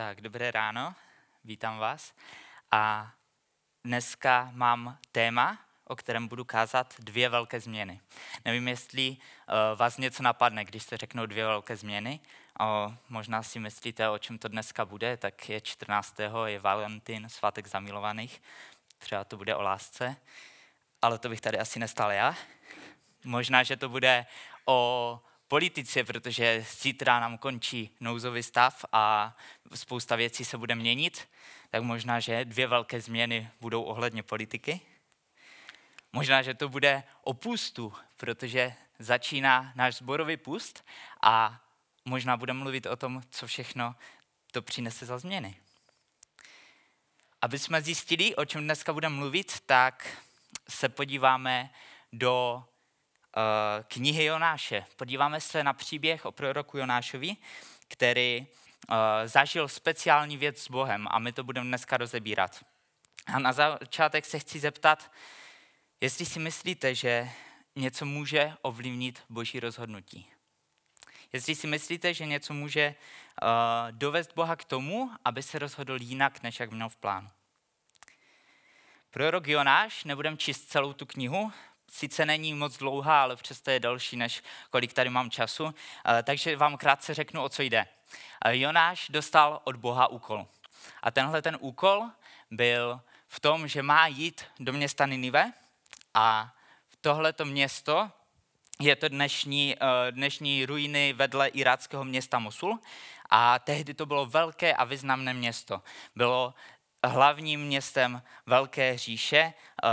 Tak, dobré ráno, vítám vás. A dneska mám téma, o kterém budu kázat dvě velké změny. Nevím, jestli uh, vás něco napadne, když se řeknou dvě velké změny. O, možná si myslíte, o čem to dneska bude, tak je 14. je Valentín, svátek zamilovaných. Třeba to bude o lásce, ale to bych tady asi nestal já. Možná, že to bude o politice, protože zítra nám končí nouzový stav a spousta věcí se bude měnit, tak možná, že dvě velké změny budou ohledně politiky. Možná, že to bude o pustu, protože začíná náš zborový pust a možná budeme mluvit o tom, co všechno to přinese za změny. Aby jsme zjistili, o čem dneska budeme mluvit, tak se podíváme do knihy Jonáše. Podíváme se na příběh o proroku Jonášovi, který uh, zažil speciální věc s Bohem a my to budeme dneska rozebírat. A na začátek se chci zeptat, jestli si myslíte, že něco může ovlivnit boží rozhodnutí. Jestli si myslíte, že něco může uh, dovést Boha k tomu, aby se rozhodl jinak, než jak měl v plánu. Prorok Jonáš, nebudem číst celou tu knihu, sice není moc dlouhá, ale přesto je delší, než kolik tady mám času, takže vám krátce řeknu, o co jde. Jonáš dostal od Boha úkol. A tenhle ten úkol byl v tom, že má jít do města Ninive a tohleto město je to dnešní, eh, dnešní ruiny vedle iráckého města Mosul a tehdy to bylo velké a významné město. Bylo hlavním městem Velké říše uh,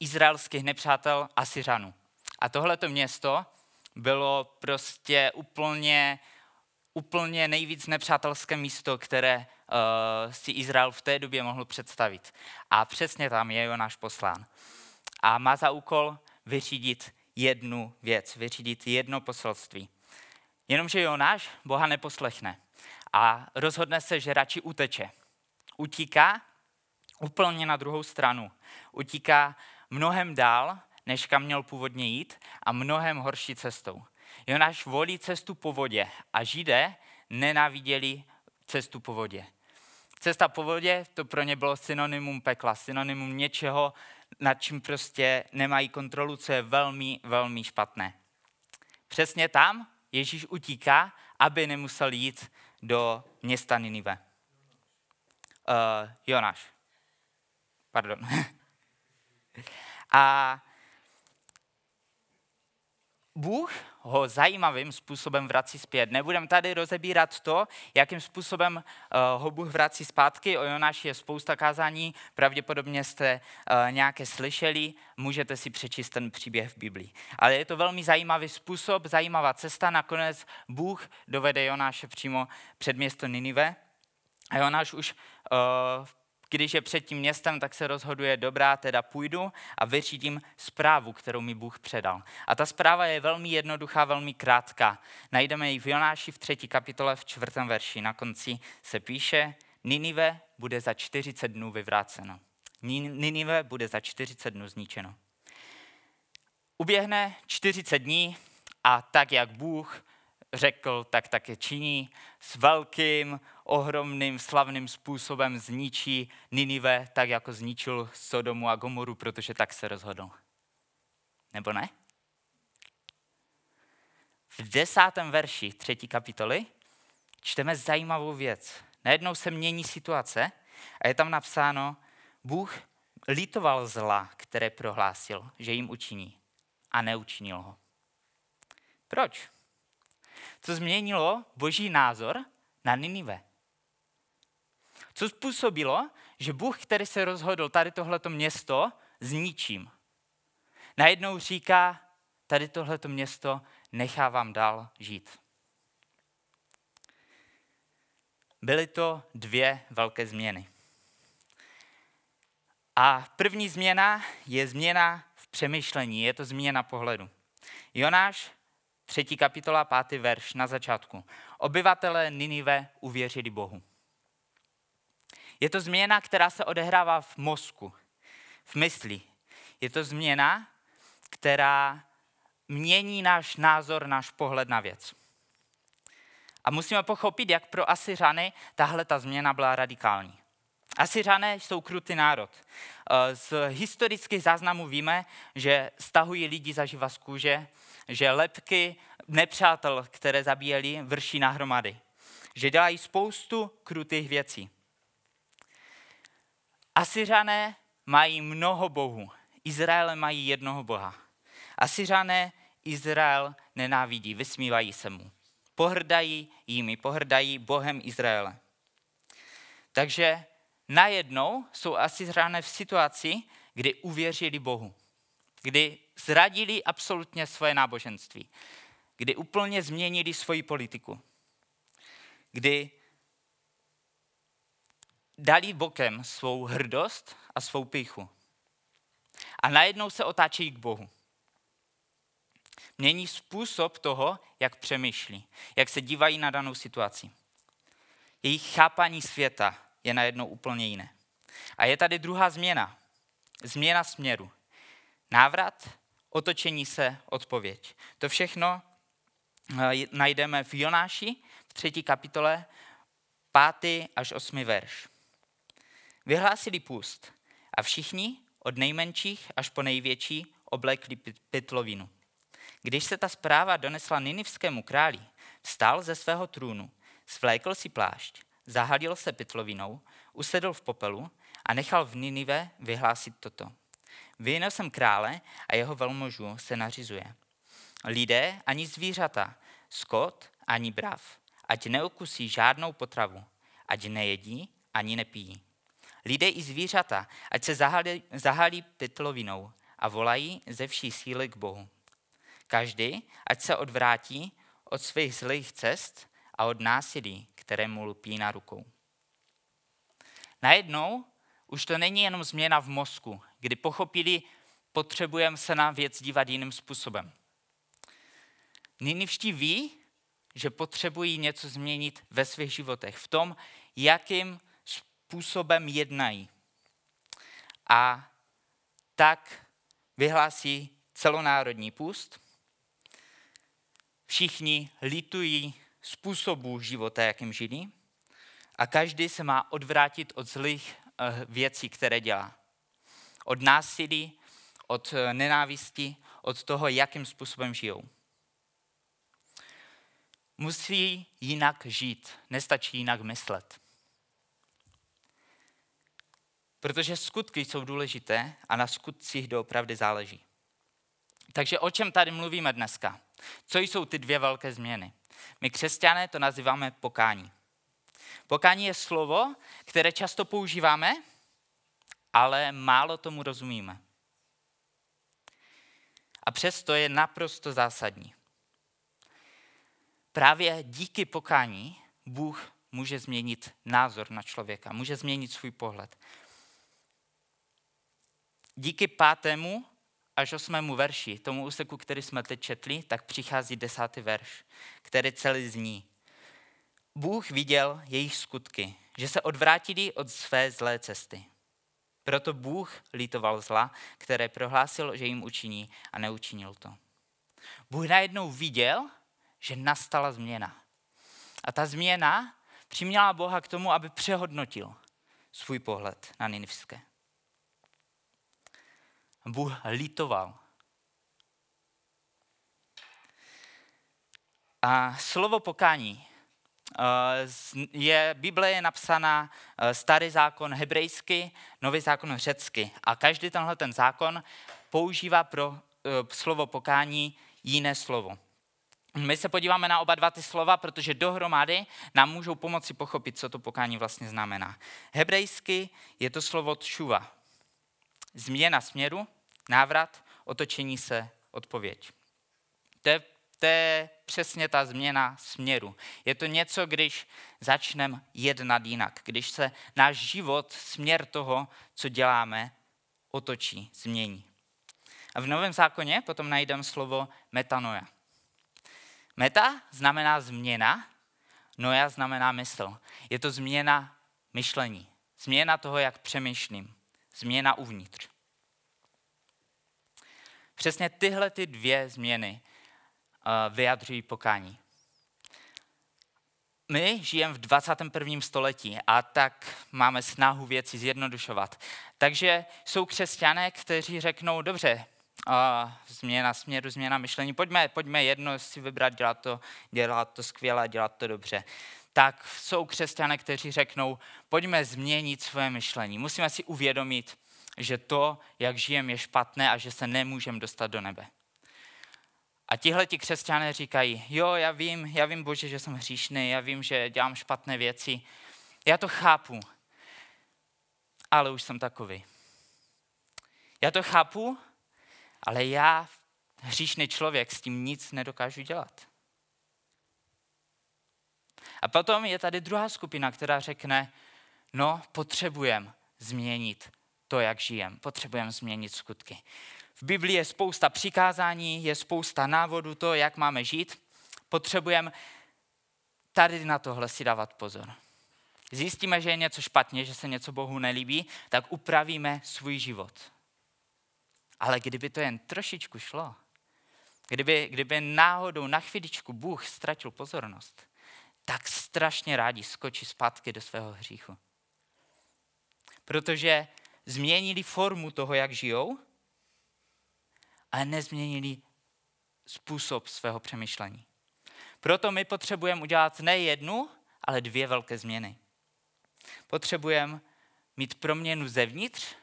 izraelských nepřátel Asyřanů. A tohleto město bylo prostě úplně, úplně nejvíc nepřátelské místo, které uh, si Izrael v té době mohl představit. A přesně tam je Jonáš poslán. A má za úkol vyřídit jednu věc, vyřídit jedno poselství. Jenomže Jonáš Boha neposlechne a rozhodne se, že radši uteče utíká úplně na druhou stranu. Utíká mnohem dál, než kam měl původně jít a mnohem horší cestou. Jonáš volí cestu po vodě a židé nenáviděli cestu po vodě. Cesta po vodě to pro ně bylo synonymum pekla, synonymum něčeho, nad čím prostě nemají kontrolu, co je velmi, velmi špatné. Přesně tam Ježíš utíká, aby nemusel jít do města Ninive. Uh, Jonáš. Pardon. A Bůh ho zajímavým způsobem vrací zpět. Nebudeme tady rozebírat to, jakým způsobem uh, ho Bůh vrací zpátky. O Jonáši je spousta kázání, pravděpodobně jste uh, nějaké slyšeli, můžete si přečíst ten příběh v Biblii. Ale je to velmi zajímavý způsob, zajímavá cesta. Nakonec Bůh dovede Jonáše přímo před město Ninive. A Jonáš už, uh, když je před tím městem, tak se rozhoduje, dobrá, teda půjdu a vyřídím zprávu, kterou mi Bůh předal. A ta zpráva je velmi jednoduchá, velmi krátká. Najdeme ji v Jonáši v třetí kapitole v čtvrtém verši. Na konci se píše, Ninive bude za 40 dnů vyvráceno. Ninive bude za 40 dnů zničeno. Uběhne 40 dní a tak, jak Bůh řekl, tak také činí. S velkým, ohromným, slavným způsobem zničí Ninive, tak jako zničil Sodomu a Gomoru, protože tak se rozhodl. Nebo ne? V desátém verši třetí kapitoly čteme zajímavou věc. Najednou se mění situace a je tam napsáno, Bůh litoval zla, které prohlásil, že jim učiní a neučinil ho. Proč? co změnilo boží názor na Ninive. Co způsobilo, že Bůh, který se rozhodl tady tohleto město zničím, najednou říká, tady tohleto město nechávám dál žít. Byly to dvě velké změny. A první změna je změna v přemýšlení, je to změna pohledu. Jonáš třetí kapitola, pátý verš na začátku. Obyvatelé Ninive uvěřili Bohu. Je to změna, která se odehrává v mozku, v mysli. Je to změna, která mění náš názor, náš pohled na věc. A musíme pochopit, jak pro Asyřany tahle ta změna byla radikální. Asyřané jsou krutý národ. Eh, z historických záznamů víme, že stahují lidi zaživa z kůže, že lepky nepřátel, které zabíjeli, vrší nahromady. Že dělají spoustu krutých věcí. Asyřané mají mnoho bohů. Izraele mají jednoho boha. Asyřané Izrael nenávidí, vysmívají se mu. Pohrdají jimi, pohrdají Bohem Izraele. Takže najednou jsou Asyřané v situaci, kdy uvěřili Bohu. Kdy zradili absolutně svoje náboženství. Kdy úplně změnili svoji politiku. Kdy dali bokem svou hrdost a svou píchu. A najednou se otáčejí k Bohu. Mění způsob toho, jak přemýšlí, jak se dívají na danou situaci. Jejich chápání světa je najednou úplně jiné. A je tady druhá změna. Změna směru. Návrat, otočení se, odpověď. To všechno eh, najdeme v Jonáši v třetí kapitole, pátý až osmi verš. Vyhlásili půst a všichni, od nejmenších až po největší, oblekli pytlovinu. Když se ta zpráva donesla Ninivskému králi, vstal ze svého trůnu, svlékl si plášť, zahalil se pytlovinou, usedl v popelu a nechal v Ninive vyhlásit toto. Vynosem krále a jeho velmožů se nařizuje. Lidé ani zvířata, skot ani brav, ať neukusí žádnou potravu, ať nejedí ani nepijí. Lidé i zvířata, ať se zahalí, zahalí pytlovinou a volají ze vší síly k Bohu. Každý, ať se odvrátí od svých zlých cest a od násilí, které mu lupí na rukou. Najednou už to není jenom změna v mozku, kdy pochopili, potřebujeme se na věc dívat jiným způsobem. Ninivští ví, že potřebují něco změnit ve svých životech, v tom, jakým způsobem jednají. A tak vyhlásí celonárodní půst. Všichni litují způsobu života, jakým žili. A každý se má odvrátit od zlých eh, věcí, které dělá. Od násilí, od eh, nenávisti, od toho, jakým způsobem žijou. Musí jinak žít, nestačí jinak myslet. Protože skutky jsou důležité a na skutcích doopravdy záleží. Takže o čem tady mluvíme dneska? Co jsou ty dvě velké změny? My křesťané to nazýváme pokání. Pokání je slovo, které často používáme, ale málo tomu rozumíme. A přesto je naprosto zásadní. Právě díky pokání Bůh může změnit názor na člověka, může změnit svůj pohled. Díky pátému až osmému verši, tomu úseku, který jsme teď četli, tak přichází desátý verš, který celý zní. Bůh viděl jejich skutky, že se odvrátili od své zlé cesty. Proto Bůh lítoval zla, které prohlásil, že jim učiní a neučinil to. Bůh najednou viděl, že nastala změna. A ta změna přiměla Boha k tomu, aby přehodnotil svůj pohled na Ninivské. Bůh litoval. A slovo pokání eh, je, Bible je napsaná eh, starý zákon hebrejsky, nový zákon řecky. A každý tenhle ten zákon používá pro eh, slovo pokání jiné slovo. My se podíváme na oba dva ty slova, protože dohromady nám můžou pomoci pochopit, co to pokání vlastně znamená. Hebrejsky je to slovo tšuva, změna směru, návrat, otočení se, odpověď. To je, to je přesně ta změna směru. Je to něco, když začneme jednat jinak, když se náš život, směr toho, co děláme, otočí, změní. A v Novém zákoně potom najdeme slovo metanoja. Meta znamená změna, noja znamená mysl. Je to změna myšlení, změna toho, jak přemýšlím, změna uvnitř. Přesně tyhle ty dvě změny uh, vyjadřují pokání. my žijeme v 21. století a tak máme snahu věci zjednodušovat. Takže jsou křesťané, kteří řeknou, dobře, a změna směru, změna myšlení, pojďme, pojďme jedno si vybrat, dělat to, dělat to skvěle, dělat to dobře. Tak jsou křesťané, kteří řeknou, pojďme změnit své myšlení. Musíme si uvědomit, že to, jak žijeme, je špatné a že se nemůžeme dostat do nebe. A tihle ti křesťané říkají, jo, já vím, já vím, Bože, že jsem hříšný, já vím, že dělám špatné věci, já to chápu, ale už jsem takový. Já to chápu, ale já, hříšný člověk, s tím nic nedokážu dělat. A potom je tady druhá skupina, která řekne, no, potřebujeme změnit to, jak žijem. Potřebujeme změnit skutky. V Biblii je spousta přikázání, je spousta návodů to, jak máme žít. Potřebujeme tady na tohle si dávat pozor. Zjistíme, že je něco špatně, že se něco Bohu nelíbí, tak upravíme svůj život. Ale kdyby to jen trošičku šlo, kdyby, kdyby náhodou na chvíličku Bůh ztratil pozornost, tak strašně rádi skočí zpátky do svého hříchu. Protože změnili formu toho, jak žijou, ale nezměnili způsob svého přemýšlení. Proto my potřebujeme udělat ne jednu, ale dvě velké změny. Potřebujeme mít proměnu zevnitř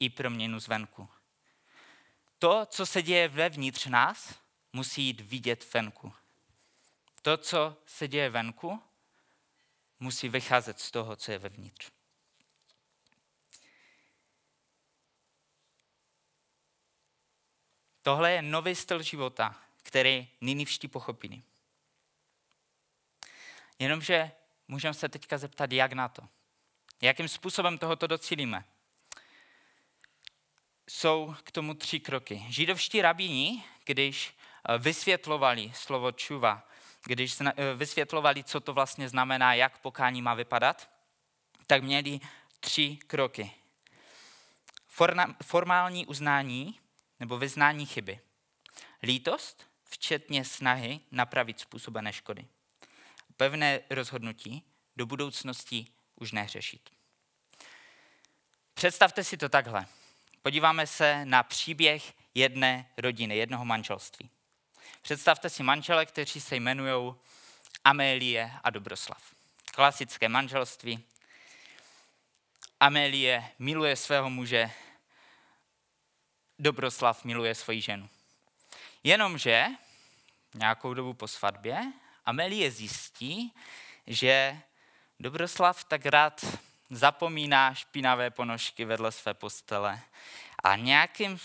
i proměnu zvenku. To, co se děje vevnitř nás, musí jít vidět venku. To, co se děje venku, musí vycházet z toho, co je vevnitř. Tohle je nový styl života, který ninivští pochopili. Jenomže můžeme se teďka zeptat, jak na to. Jakým způsobem tohoto docílíme? Jsou k tomu tři kroky. Židovští rabíni, když eh, vysvětlovali slovo čuva, když eh, vysvětlovali, co to vlastně znamená, jak pokání má vypadat, tak měli tři kroky. Formální uznání, nebo vyznání chyby. Lítost, včetně snahy napravit způsobené škody. Pevné rozhodnutí do budoucnosti už neřešit. Představte si to takhle. Podíváme se na příběh jedné rodiny, jednoho manželství. Představte si manžele, kteří se jmenují Amélie a Dobroslav. Klasické manželství. Amélie miluje svého muže, Dobroslav miluje svoji ženu. Jenomže nějakou dobu po svatbě Amelie zjistí, že Dobroslav tak rád zapomíná špinavé ponožky vedle své postele a nějakým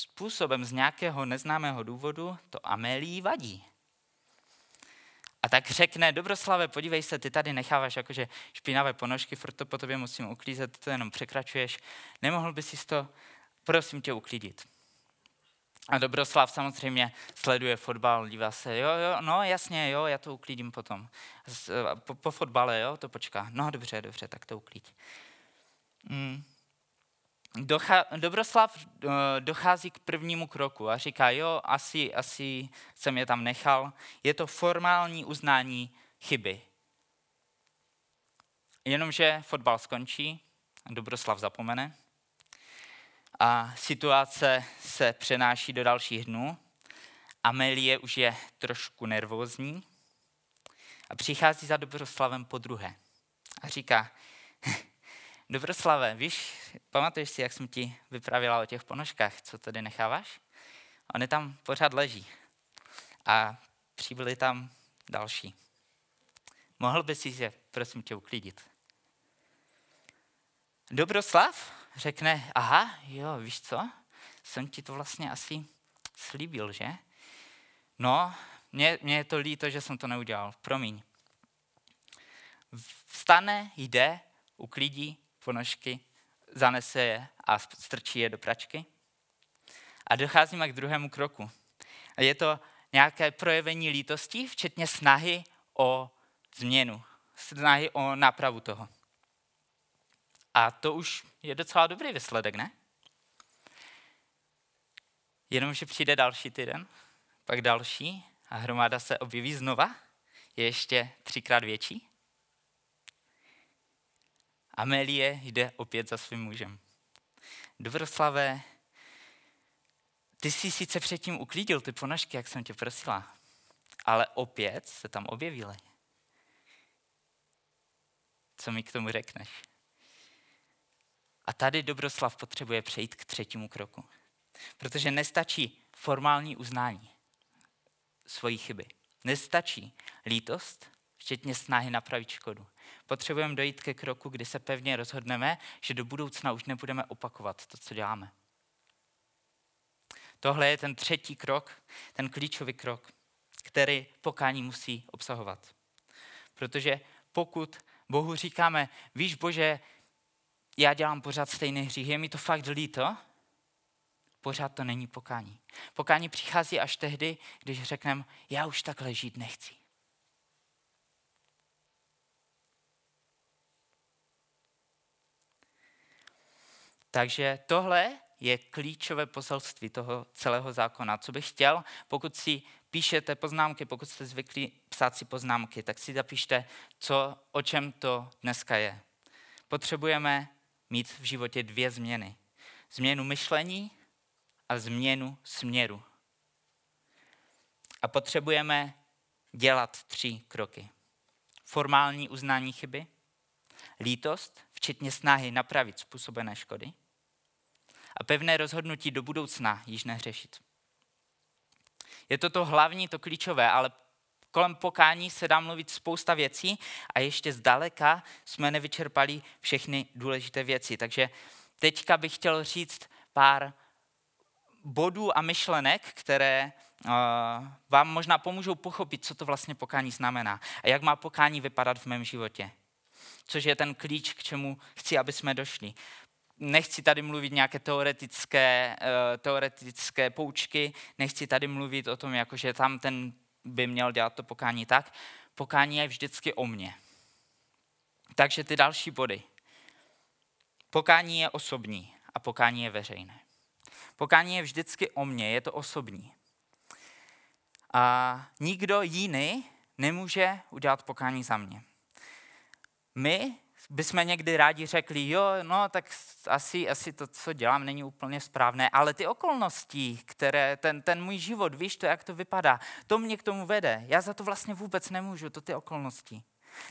způsobem z nějakého neznámého důvodu to Amélii vadí. A tak řekne, Dobroslave, podívej se, ty tady necháváš jakože špinavé ponožky, furt to po tobě musím uklízet, to jenom překračuješ. Nemohl bys si to prosím tě uklidit. A Dobroslav samozřejmě sleduje fotbal, dívá se, jo, jo, no jasně, jo, já to uklidím potom. Po, po fotbale, jo, to počká. No dobře, dobře, tak to uklid. Mm. Docha, Dobroslav eh, dochází k prvnímu kroku a říká, jo, asi, asi jsem je tam nechal. Je to formální uznání chyby. Jenomže fotbal skončí, Dobroslav zapomene a situace se přenáší do dalších dnů. Amelie už je trošku nervózní a přichází za Dobroslavem po druhé a říká, Dobroslave, víš, pamatuješ si, jak jsem ti vypravila o těch ponožkách, co tady necháváš? Oni tam pořád leží a přibyli tam další. Mohl by si je, prosím tě, uklidit. Dobroslav řekne, aha, jo, víš co, jsem ti to vlastně asi slíbil, že? No, mě, mě je to líto, že jsem to neudělal, promiň. Vstane, jde, uklidí ponožky, zanese je a strčí je do pračky. A docházíme k druhému kroku. Je to nějaké projevení lítosti, včetně snahy o změnu, snahy o nápravu toho. A to už je docela dobrý výsledek, ne? Jenomže přijde další týden, pak další a hromada se objeví znova. je ještě třikrát větší? Amelie jde opět za svým mužem. Dobroslavé, ty jsi sice předtím uklidil ty ponožky, jak jsem tě prosila, ale opět se tam objevily. Co mi k tomu řekneš? A tady Dobroslav potřebuje přejít k třetímu kroku. Protože nestačí formální uznání svojí chyby. Nestačí lítost, včetně snahy napravit škodu. Potřebujeme dojít ke kroku, kdy se pevně rozhodneme, že do budoucna už nebudeme opakovat to, co děláme. Tohle je ten třetí krok, ten klíčový krok, který pokání musí obsahovat. Protože pokud Bohu říkáme, víš Bože, já dělám pořád stejný hřích, je mi to fakt líto, pořád to není pokání. Pokání přichází až tehdy, když řekneme, já už takhle žít nechci. Takže tohle je klíčové poselství toho celého zákona. Co bych chtěl, pokud si píšete poznámky, pokud jste zvyklí psát si poznámky, tak si zapište, co, o čem to dneska je. Potřebujeme mít v životě dvě změny. Změnu myšlení a změnu směru. A potřebujeme dělat tři kroky. Formální uznání chyby, lítost, včetně snahy napravit způsobené škody a pevné rozhodnutí do budoucna již nehřešit. Je to to hlavní, to klíčové, ale kolem pokání se dá mluvit spousta věcí a ještě zdaleka jsme nevyčerpali všechny důležité věci. Takže teďka bych chtěl říct pár bodů a myšlenek, které uh, vám možná pomůžou pochopit, co to vlastně pokání znamená a jak má pokání vypadat v mém životě. Což je ten klíč, k čemu chci, aby jsme došli nechci tady mluvit nějaké teoretické, uh, teoretické poučky, nechci tady mluvit o tom, jako že tam ten by měl dělat to pokání tak. Pokání je vždycky o mně. Takže ty další body. Pokání je osobní a pokání je veřejné. Pokání je vždycky o mně, je to osobní. A nikdo jiný nemůže udělat pokání za mě. My bychom někdy rádi řekli, jo, no tak asi, asi to, co dělám, není úplně správné, ale ty okolnosti, které, ten, ten můj život, víš to, jak to vypadá, to mě k tomu vede. Já za to vlastně vůbec nemůžu, to ty okolnosti.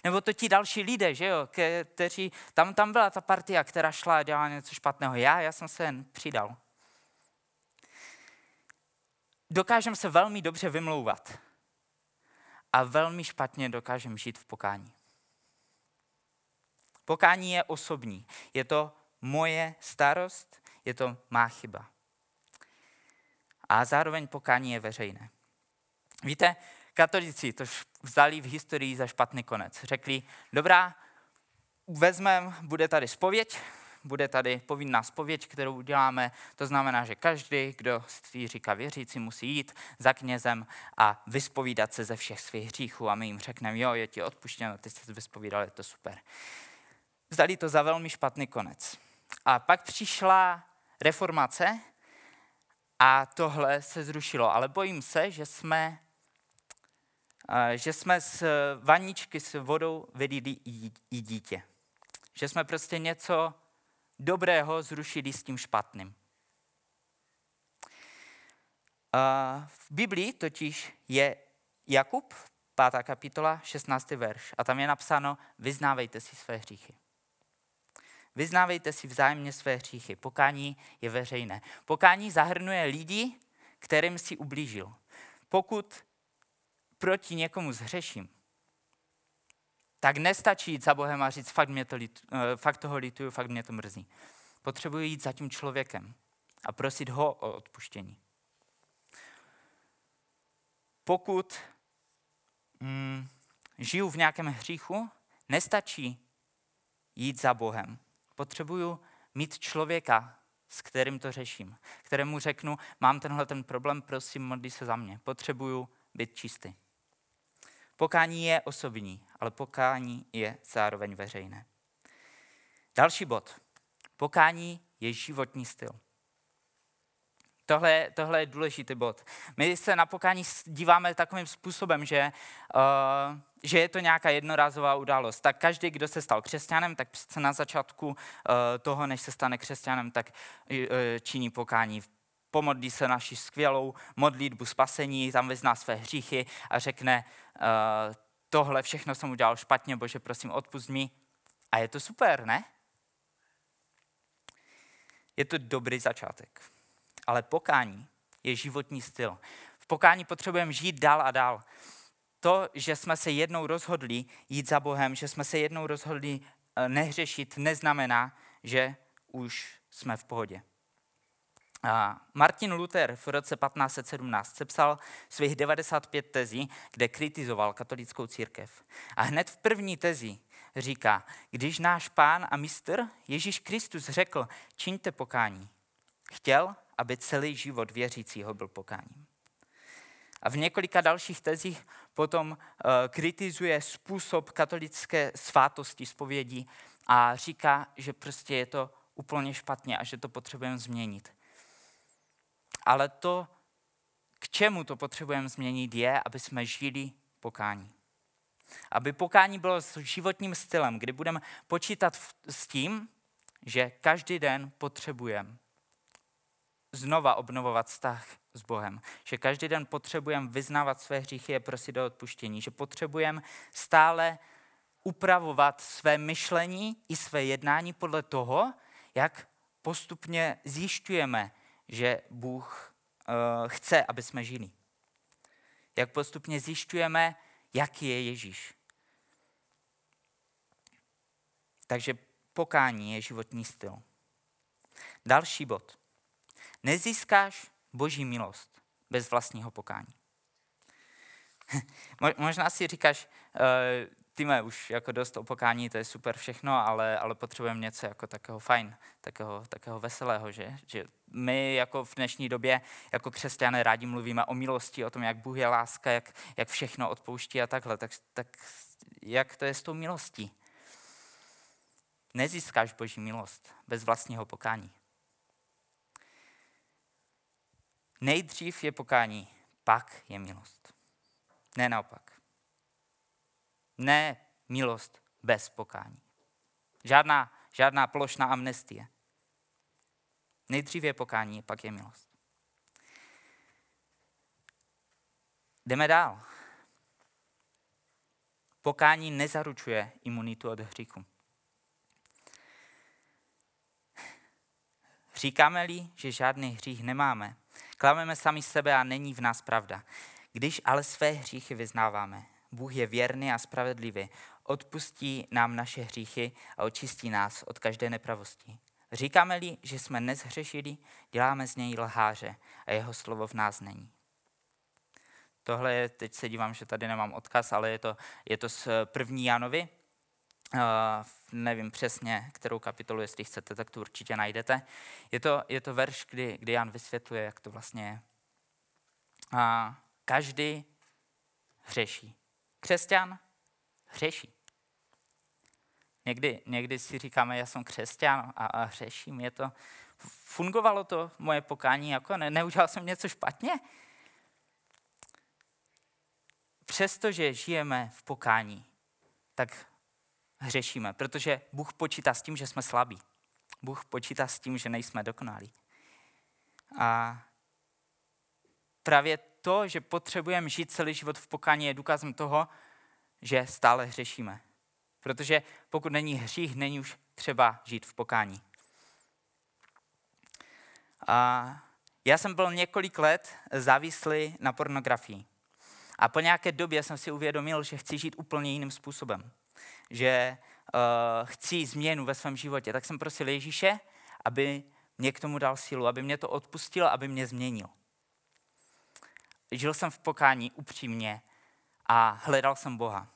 Nebo to ti další lidé, že jo, kteří, tam, tam byla ta partia, která šla a dělala něco špatného. Já, já jsem se jen přidal. Dokážeme se velmi dobře vymlouvat a velmi špatně dokážeme žít v pokání. Pokání je osobní. Je to moje starost, je to má chyba. A zároveň pokání je veřejné. Víte, katolici to vzali v historii za špatný konec. Řekli, dobrá, vezmeme, bude tady spověď, bude tady povinná spověď, kterou uděláme. To znamená, že každý, kdo si říká věřící, musí jít za knězem a vyspovídat se ze všech svých hříchů. A my jim řekneme, jo, je ti odpuštěno, ty jsi vyspovídal, je to super vzali to za velmi špatný konec. A pak přišla reformace a tohle se zrušilo. Ale bojím se, že jsme, že jsme z vaničky s vodou vedli i dítě. Že jsme prostě něco dobrého zrušili s tím špatným. V Biblii totiž je Jakub, 5. kapitola, 16. verš. A tam je napsáno, vyznávejte si své hříchy. Vyznávejte si vzájemně své hříchy. Pokání je veřejné. Pokání zahrnuje lidi, kterým si ublížil. Pokud proti někomu zhřeším, tak nestačí jít za Bohem a říct, fakt, mě to litu, eh, fakt toho lituju, fakt mě to mrzí. Potřebuji jít za tím člověkem a prosit ho o odpuštění. Pokud mm, žiju v nějakém hříchu, nestačí jít za Bohem potřebuju mít člověka, s kterým to řeším, kterému řeknu, mám tenhle ten problém, prosím, modlí se za mě. Potřebuju být čistý. Pokání je osobní, ale pokání je zároveň veřejné. Další bod. Pokání je životní styl. Tohle, tohle je důležitý bod. My se na pokání díváme takovým způsobem, že, uh, že je to nějaká jednorázová událost. Tak každý, kdo se stal křesťanem, tak přece na začátku uh, toho, než se stane křesťanem, tak uh, činí pokání. Pomodlí se naši skvělou modlitbu spasení, tam vyzná své hříchy a řekne, uh, tohle všechno jsem udělal špatně, bože, prosím, odpust mi. A je to super, ne? Je to dobrý začátek. Ale pokání je životní styl. V pokání potřebujeme žít dál a dál. To, že jsme se jednou rozhodli jít za Bohem, že jsme se jednou rozhodli eh, nehřešit, neznamená, že už jsme v pohodě. Martin Luther v roce 1517 sepsal svých 95 tezí, kde kritizoval katolickou církev. A hned v první tezi říká, když náš pán a mistr Ježíš Kristus řekl, čiňte pokání, chtěl, aby celý život věřícího byl pokáním. A v několika dalších tezích potom uh, kritizuje způsob katolické svátosti zpovědí a říká, že prostě je to úplně špatně a že to potřebujeme změnit. Ale to, k čemu to potřebujeme změnit, je, aby jsme žili pokání. Aby pokání bylo s životním stylem, kdy budeme počítat s tím, že každý den potřebujeme znova obnovovat vztah s Bohem. Že každý den potřebujeme vyznávat své hříchy a prosit o odpuštění. Že potřebujeme stále upravovat své myšlení i své jednání podle toho, jak postupně zjišťujeme, že Bůh uh, chce, aby jsme žili. Jak postupně zjišťujeme, jaký je Ježíš. Takže pokání je životní styl. Další bod. Nezískáš boží milost bez vlastního pokání. Možná si říkáš, uh, Týme, už jako dost o pokání, to je super všechno, ale, ale potřebujeme něco jako takého fajn, takého, takého veselého, že? že my jako v dnešní době jako křesťané rádi mluvíme o milosti, o tom, jak Bůh je láska, jak, jak všechno odpouští a takhle. Tak, tak jak to je s tou milostí? Nezískáš boží milost bez vlastního pokání. Nejdřív je pokání, pak je milost. Ne naopak. Ne milost bez pokání. Žádná, žádná plošná amnestie. Nejdřív je pokání, pak je milost. Jdeme dál. Pokání nezaručuje imunitu od hříchu. Říkáme-li, že žádný hřích nemáme, klameme sami sebe a není v nás pravda. Když ale své hříchy vyznáváme, Bůh je věrný a spravedlivý, odpustí nám naše hříchy a očistí nás od každé nepravosti. Říkáme-li, že jsme nezhřešili, děláme z něj lháře a jeho slovo v nás není. Tohle je, teď se dívám, že tady nemám odkaz, ale je to, je to z první Janovi. Uh, nevím přesně, kterou kapitolu, jestli chcete, tak to určitě najdete. Je to, je to verš, kdy, kdy Jan vysvětluje, jak to vlastně je. Uh, každý hřeší. Křesťan hřeší. Někdy, někdy si říkáme, já jsem křesťan a, a hřeším. Je to, fungovalo to moje pokání, jako ne, neudělal jsem něco špatně? Přestože žijeme v pokání, tak hřešíme, protože Bůh počítá s tím, že jsme slabí. Bůh počítá s tím, že nejsme dokonalí. A právě to, že potřebujeme žít celý život v pokání, je důkazem toho, že stále hřešíme. Protože pokud není hřích, není už třeba žít v pokání. A já jsem byl několik let závislý na pornografii. A po nějaké době jsem si uvědomil, že chci žít úplně jiným způsobem. Že uh, chci změnu ve svém životě. Tak jsem prosil Ježíše, aby mě k tomu dal sílu, aby mě to odpustil, aby mě změnil. Žil jsem v pokání upřímně a hledal jsem Boha.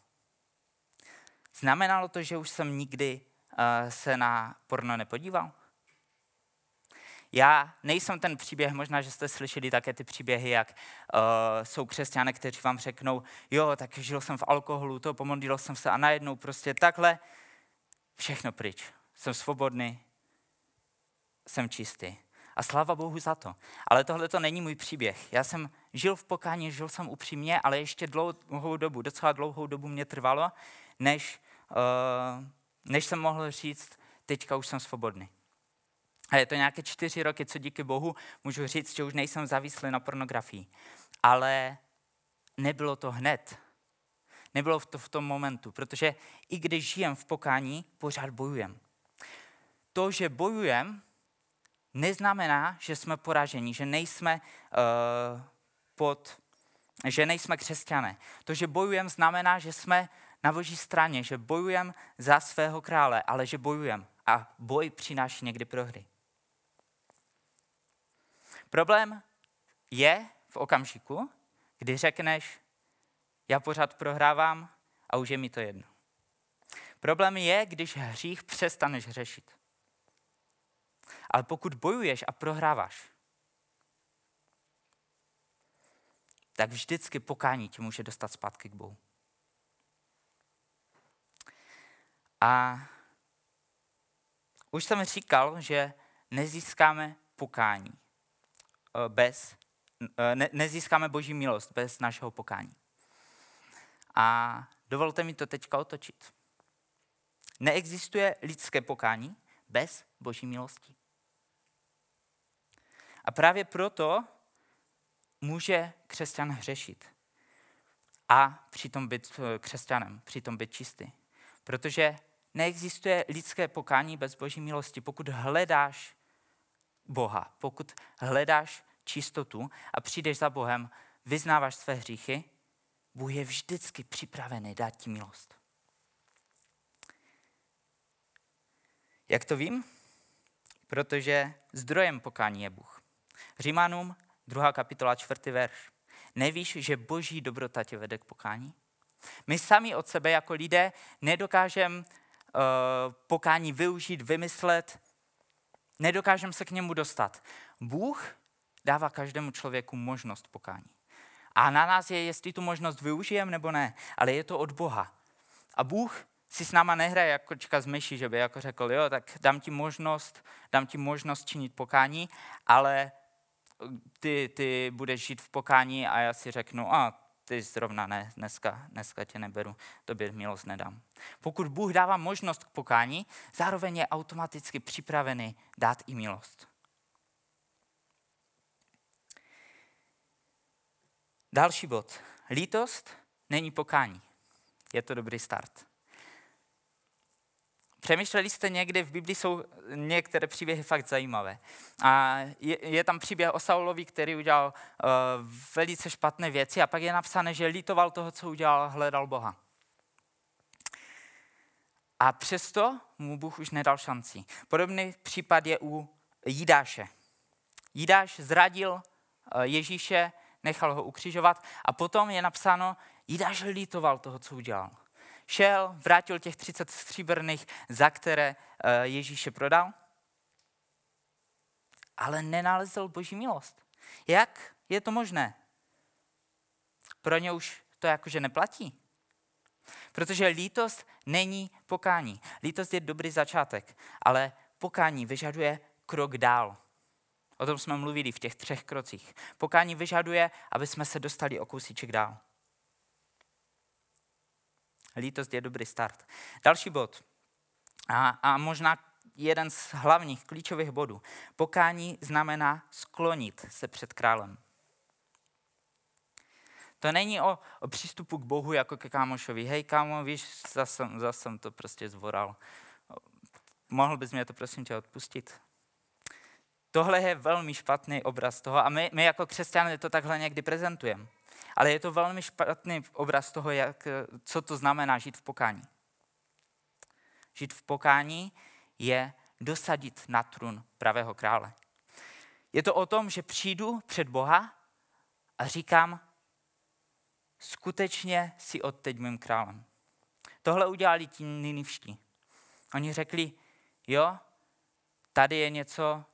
Znamenalo to, že už jsem nikdy uh, se na porno nepodíval? Já nejsem ten příběh, možná, že jste slyšeli také ty příběhy, jak uh, jsou křesťané, kteří vám řeknou, jo, tak žil jsem v alkoholu, to pomodlil jsem se a najednou prostě takhle všechno pryč. Jsem svobodný, jsem čistý. A sláva Bohu za to. Ale tohle to není můj příběh. Já jsem žil v pokání, žil jsem upřímně, ale ještě dlouhou dobu, docela dlouhou dobu mě trvalo, než, uh, než jsem mohl říct, teďka už jsem svobodný. A je to nějaké čtyři roky, co díky Bohu můžu říct, že už nejsem závislý na pornografii. Ale nebylo to hned. Nebylo to v tom momentu, protože i když žijem v pokání, pořád bojujem. To, že bojujem, neznamená, že jsme poraženi, že nejsme uh, pod, že nejsme křesťané. To, že bojujeme, znamená, že jsme na boží straně, že bojujeme za svého krále, ale že bojujeme. A boj přináší někdy prohry. Problém je v okamžiku, kdy řekneš, já pořád prohrávám a už je mi to jedno. Problém je, když hřích přestaneš řešit. Ale pokud bojuješ a prohráváš, tak vždycky pokání tě může dostat zpátky k Bohu. A už jsem říkal, že nezískáme pokání bez, eh, ne, nezískáme boží milost bez našeho pokání. A dovolte mi to teďka otočit. Neexistuje lidské pokání bez boží milosti. A právě proto může křesťan hřešit a přitom být eh, křesťanem, přitom být čistý. Protože neexistuje lidské pokání bez boží milosti. Pokud hledáš Boha, pokud hledáš čistotu a přijdeš za Bohem, vyznáváš své hříchy, Bůh je vždycky připravený dát ti milost. Jak to vím? Protože zdrojem pokání je Bůh. Římanům, druhá kapitola, čtvrtý verš. Nevíš, že boží dobrota tě vede k pokání? My sami od sebe jako lidé nedokážeme uh, pokání využít, vymyslet, nedokážeme se k němu dostat. Bůh dává každému člověku možnost pokání. A na nás je, jestli tu možnost využijeme nebo ne, ale je to od Boha. A Bůh si s náma nehraje jako kočka z myši, že by jako řekl, jo, tak dám ti možnost, dám ti možnost činit pokání, ale ty, ty budeš žít v pokání a já si řeknu, a ty zrovna ne, dneska, dneska tě neberu, tobě milost nedám. Pokud Bůh dává možnost k pokání, zároveň je automaticky připravený dát i milost. Další bod. Lítost není pokání. Je to dobrý start. Přemýšleli jste někdy, v Biblii jsou některé příběhy fakt zajímavé. A je, je tam příběh o Saulovi, který udělal uh, velice špatné věci a pak je napsané, že litoval toho, co udělal, hledal Boha. A přesto mu Bůh už nedal šanci. Podobný případ je u Jidáše. Jidáš zradil uh, Ježíše, nechal ho ukřižovat a potom je napsáno, Jidáš litoval toho, co udělal šel, vrátil těch 30 stříbrných, za které eh, Ježíše prodal, ale nenalezl boží milost. Jak je to možné? Pro ně už to jakože neplatí. Protože lítost není pokání. Lítost je dobrý začátek, ale pokání vyžaduje krok dál. O tom jsme mluvili v těch třech krocích. Pokání vyžaduje, aby jsme se dostali o kousíček dál. Lítost je dobrý start. Další bod. A, a možná jeden z hlavních klíčových bodů. Pokání znamená sklonit se před králem. To není o, o přístupu k Bohu jako ke kámošovi. Hej kámo, víš, zase, zase jsem to prostě zvoral. Mohl bys mě to prosím tě odpustit? Tohle je velmi špatný obraz toho a my, my jako křesťané to takhle někdy prezentujeme. Ale je to velmi špatný obraz toho, jak, co to znamená žít v pokání. Žít v pokání je dosadit na trůn pravého krále. Je to o tom, že přijdu před Boha a říkám, skutečně si odteď mým králem. Tohle udělali ti ninivští. Oni řekli, jo, tady je něco,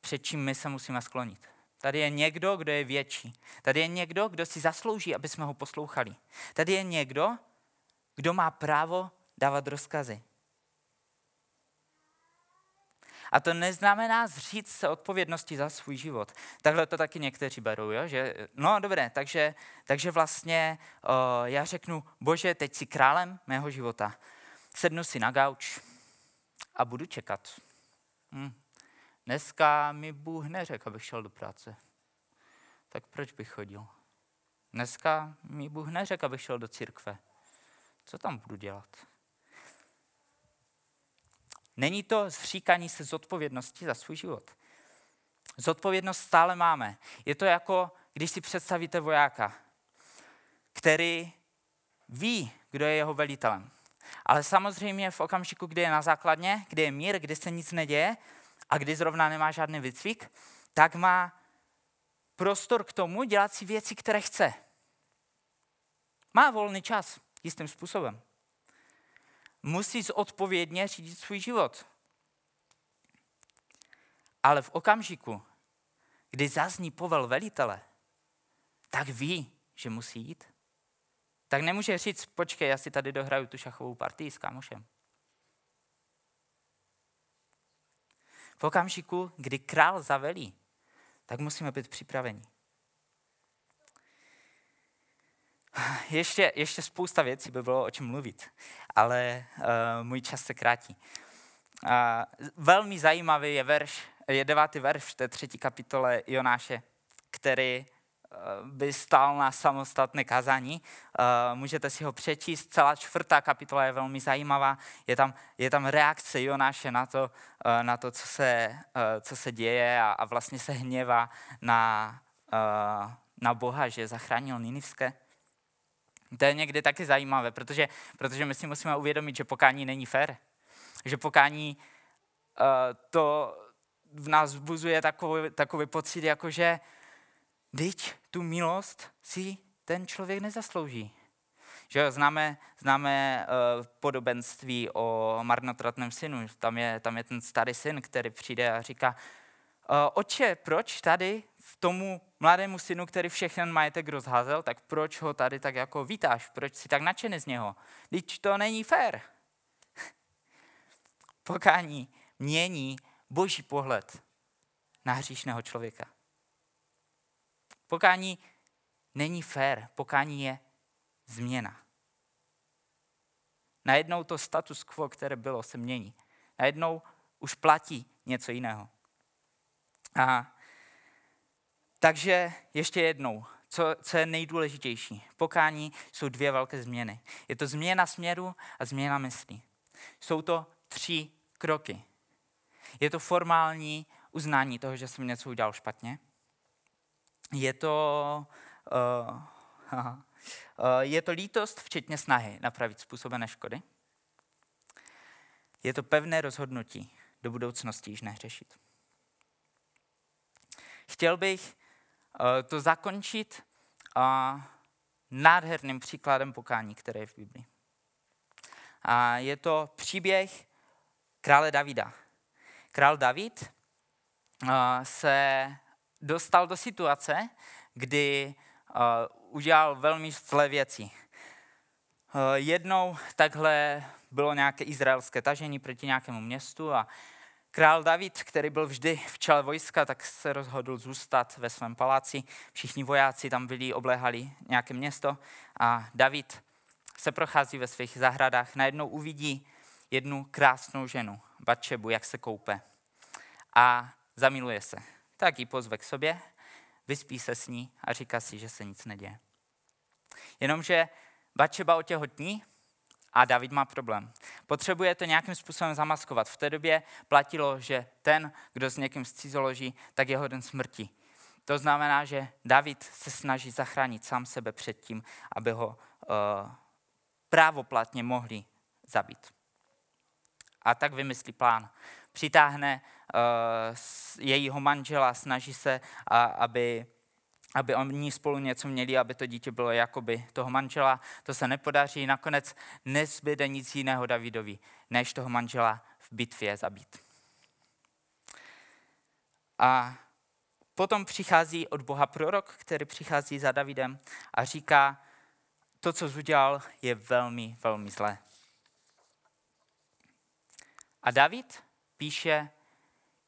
před čím my se musíme sklonit. Tady je někdo, kdo je větší. Tady je někdo, kdo si zaslouží, aby jsme ho poslouchali. Tady je někdo, kdo má právo dávat rozkazy. A to neznamená zříct se odpovědnosti za svůj život. Takhle to taky někteří berou, jo? že no dobré, takže, takže vlastně o, já řeknu, bože, teď si králem mého života. Sednu si na gauč a budu čekat. Hm. Dneska mi Bůh neřekl, abych šel do práce. Tak proč bych chodil? Dneska mi Bůh neřekl, abych šel do církve. Co tam budu dělat? Není to zříkání se zodpovědnosti za svůj život. Zodpovědnost stále máme. Je to jako, když si představíte vojáka, který ví, kdo je jeho velitelem. Ale samozřejmě v okamžiku, kdy je na základně, kdy je mír, kdy se nic neděje a kdy zrovna nemá žádný výcvik, tak má prostor k tomu dělat si věci, které chce. Má volný čas jistým způsobem musí zodpovědně řídit svůj život. Ale v okamžiku, kdy zazní povel velitele, tak ví, že musí jít. Tak nemůže říct, počkej, já si tady dohraju tu šachovou partii s kámošem. V okamžiku, kdy král zavelí, tak musíme být připraveni. Ještě, ještě spousta věcí by bylo o čem mluvit, ale uh, můj čas se krátí. Uh, velmi zajímavý je verš, je devátý verš v té třetí kapitole Jonáše, který by stál na samostatné kazání. Uh, můžete si ho přečíst. Celá čtvrtá kapitola je velmi zajímavá. Je tam, je tam reakce Jonáše na to, uh, na to co, se, co se děje a, a vlastně se hněvá na, na Boha, že zachránil Ninivské. To je někdy taky zajímavé, protože, protože my si musíme uvědomit, že pokání není fér. Že pokání to v nás vzbuzuje takový, takový pocit, jako že teď tu milost si ten člověk nezaslouží. Že známe, známe uh, podobenství o marnotratném synu. Tam je, tam je ten starý syn, který přijde a říká, uh, oče, proč tady v tomu mladému synu, který všechny majetek rozházel, tak proč ho tady tak jako vítáš? Proč si tak nadšený z něho? Teď to není fér. Pokání mění boží pohled na hříšného člověka. Pokání není fér, pokání je změna. Najednou to status quo, které bylo, se mění. Najednou už platí něco jiného. A takže ještě jednou, co, co je nejdůležitější. Pokání jsou dvě velké změny. Je to změna směru a změna myslí. Jsou to tři kroky. Je to formální uznání toho, že jsem něco udělal špatně. Je to, uh, uh, je to lítost, včetně snahy napravit způsobené škody. Je to pevné rozhodnutí do budoucnosti již nehřešit. Chtěl bych Eh, to zakončit nádherným příkladem pokání, které je v Biblii. A je to příběh krále Davida. Král David eh, se dostal do situace, kdy eh, udělal velmi zlé věci. Jednou takhle bylo nějaké izraelské tažení proti nějakému městu a Král David, který byl vždy v čele vojska, tak se rozhodl zůstat ve svém paláci. Všichni vojáci tam byli, obléhali nějaké město a David se prochází ve svých zahradách. Najednou uvidí jednu krásnou ženu, Batšebu, jak se koupe. A zamiluje se. Tak ji pozve k sobě, vyspí se s ní a říká si, že se nic neděje. Jenomže Batšeba otěhotní a David má problém. Potřebuje to nějakým způsobem zamaskovat. V té době platilo, že ten, kdo s někým zcizoloží, tak je hoden smrti. To znamená, že David se snaží zachránit sám sebe před tím, aby ho uh, právoplatně mohli zabít. A tak vymyslí plán. Přitáhne jejího manžela, snaží se, uh, aby aby oni spolu něco měli, aby to dítě bylo jakoby toho manžela. To se nepodaří. Nakonec nezbyde nic jiného Davidovi, než toho manžela v bitvě zabít. A potom přichází od Boha prorok, který přichází za Davidem a říká, to, co udělal, je velmi, velmi zlé. A David píše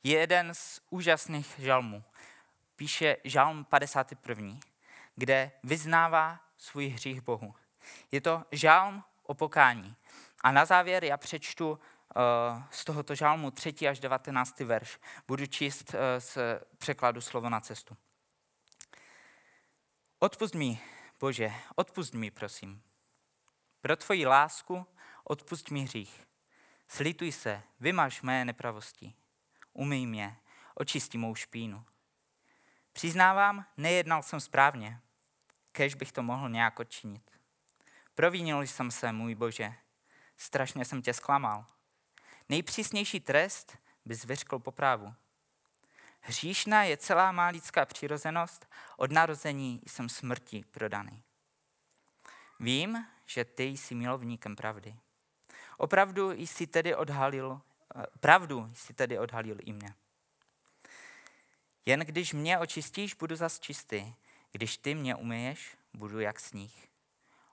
je jeden z úžasných žalmů. Píše žalm 51., kde vyznává svůj hřích Bohu. Je to žalm o pokání. A na závěr já přečtu uh, z tohoto žalmu 3. až 19. verš. Budu číst uh, z překladu slovo na cestu. Odpust mi, Bože, odpust mi, prosím. Pro tvoji lásku odpust mi hřích. Slituj se, vymaž mé nepravosti. Umyj mě, očisti mou špínu. Přiznávám, nejednal jsem správně, kež bych to mohl nějak odčinit. Provinil jsem se, můj Bože, strašně jsem tě zklamal. Nejpřísnější trest bys vyřkl po právu. Hříšná je celá má lidská přirozenost, od narození jsem smrti prodaný. Vím, že ty jsi milovníkem pravdy. Opravdu jsi tedy odhalil, pravdu jsi tedy odhalil i mě. Jen když mě očistíš, budu zas čistý. Když ty mě umyješ, budu jak sníh.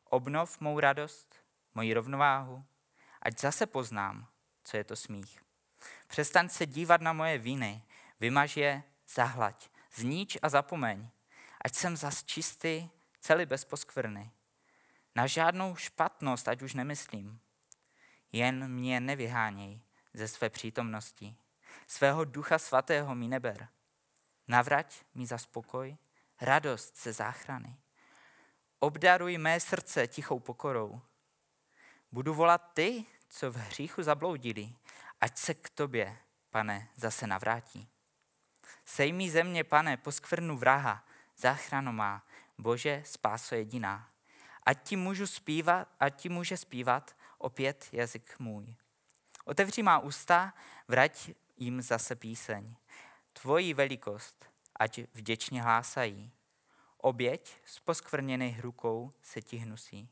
Obnov mou radost, moji rovnováhu, ať zase poznám, co je to smích. Přestaň se dívat na moje viny, vymaž je, zahlaď, zníč a zapomeň, ať jsem zas čistý, celý bez poskvrny. Na žádnou špatnost, ať už nemyslím. Jen mě nevyháněj ze své přítomnosti. Svého ducha svatého mi neber. Navrať mi za spokoj, radost ze záchrany. Obdaruj mé srdce tichou pokorou. Budu volat ty, co v hříchu zabloudili, ať se k tobě, pane, zase navrátí. Sej mi země, pane, poskvrnu vraha, záchranu má, Bože, spáso jediná. Ať ti můžu zpívat, ať ti může zpívat opět jazyk můj. Otevři má ústa, vrať jim zase píseň. Tvoji velikost, ať vděčně hlásají. Oběť s poskvrněných rukou se ti hnusí.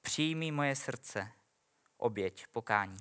Přijmi moje srdce, oběť pokání.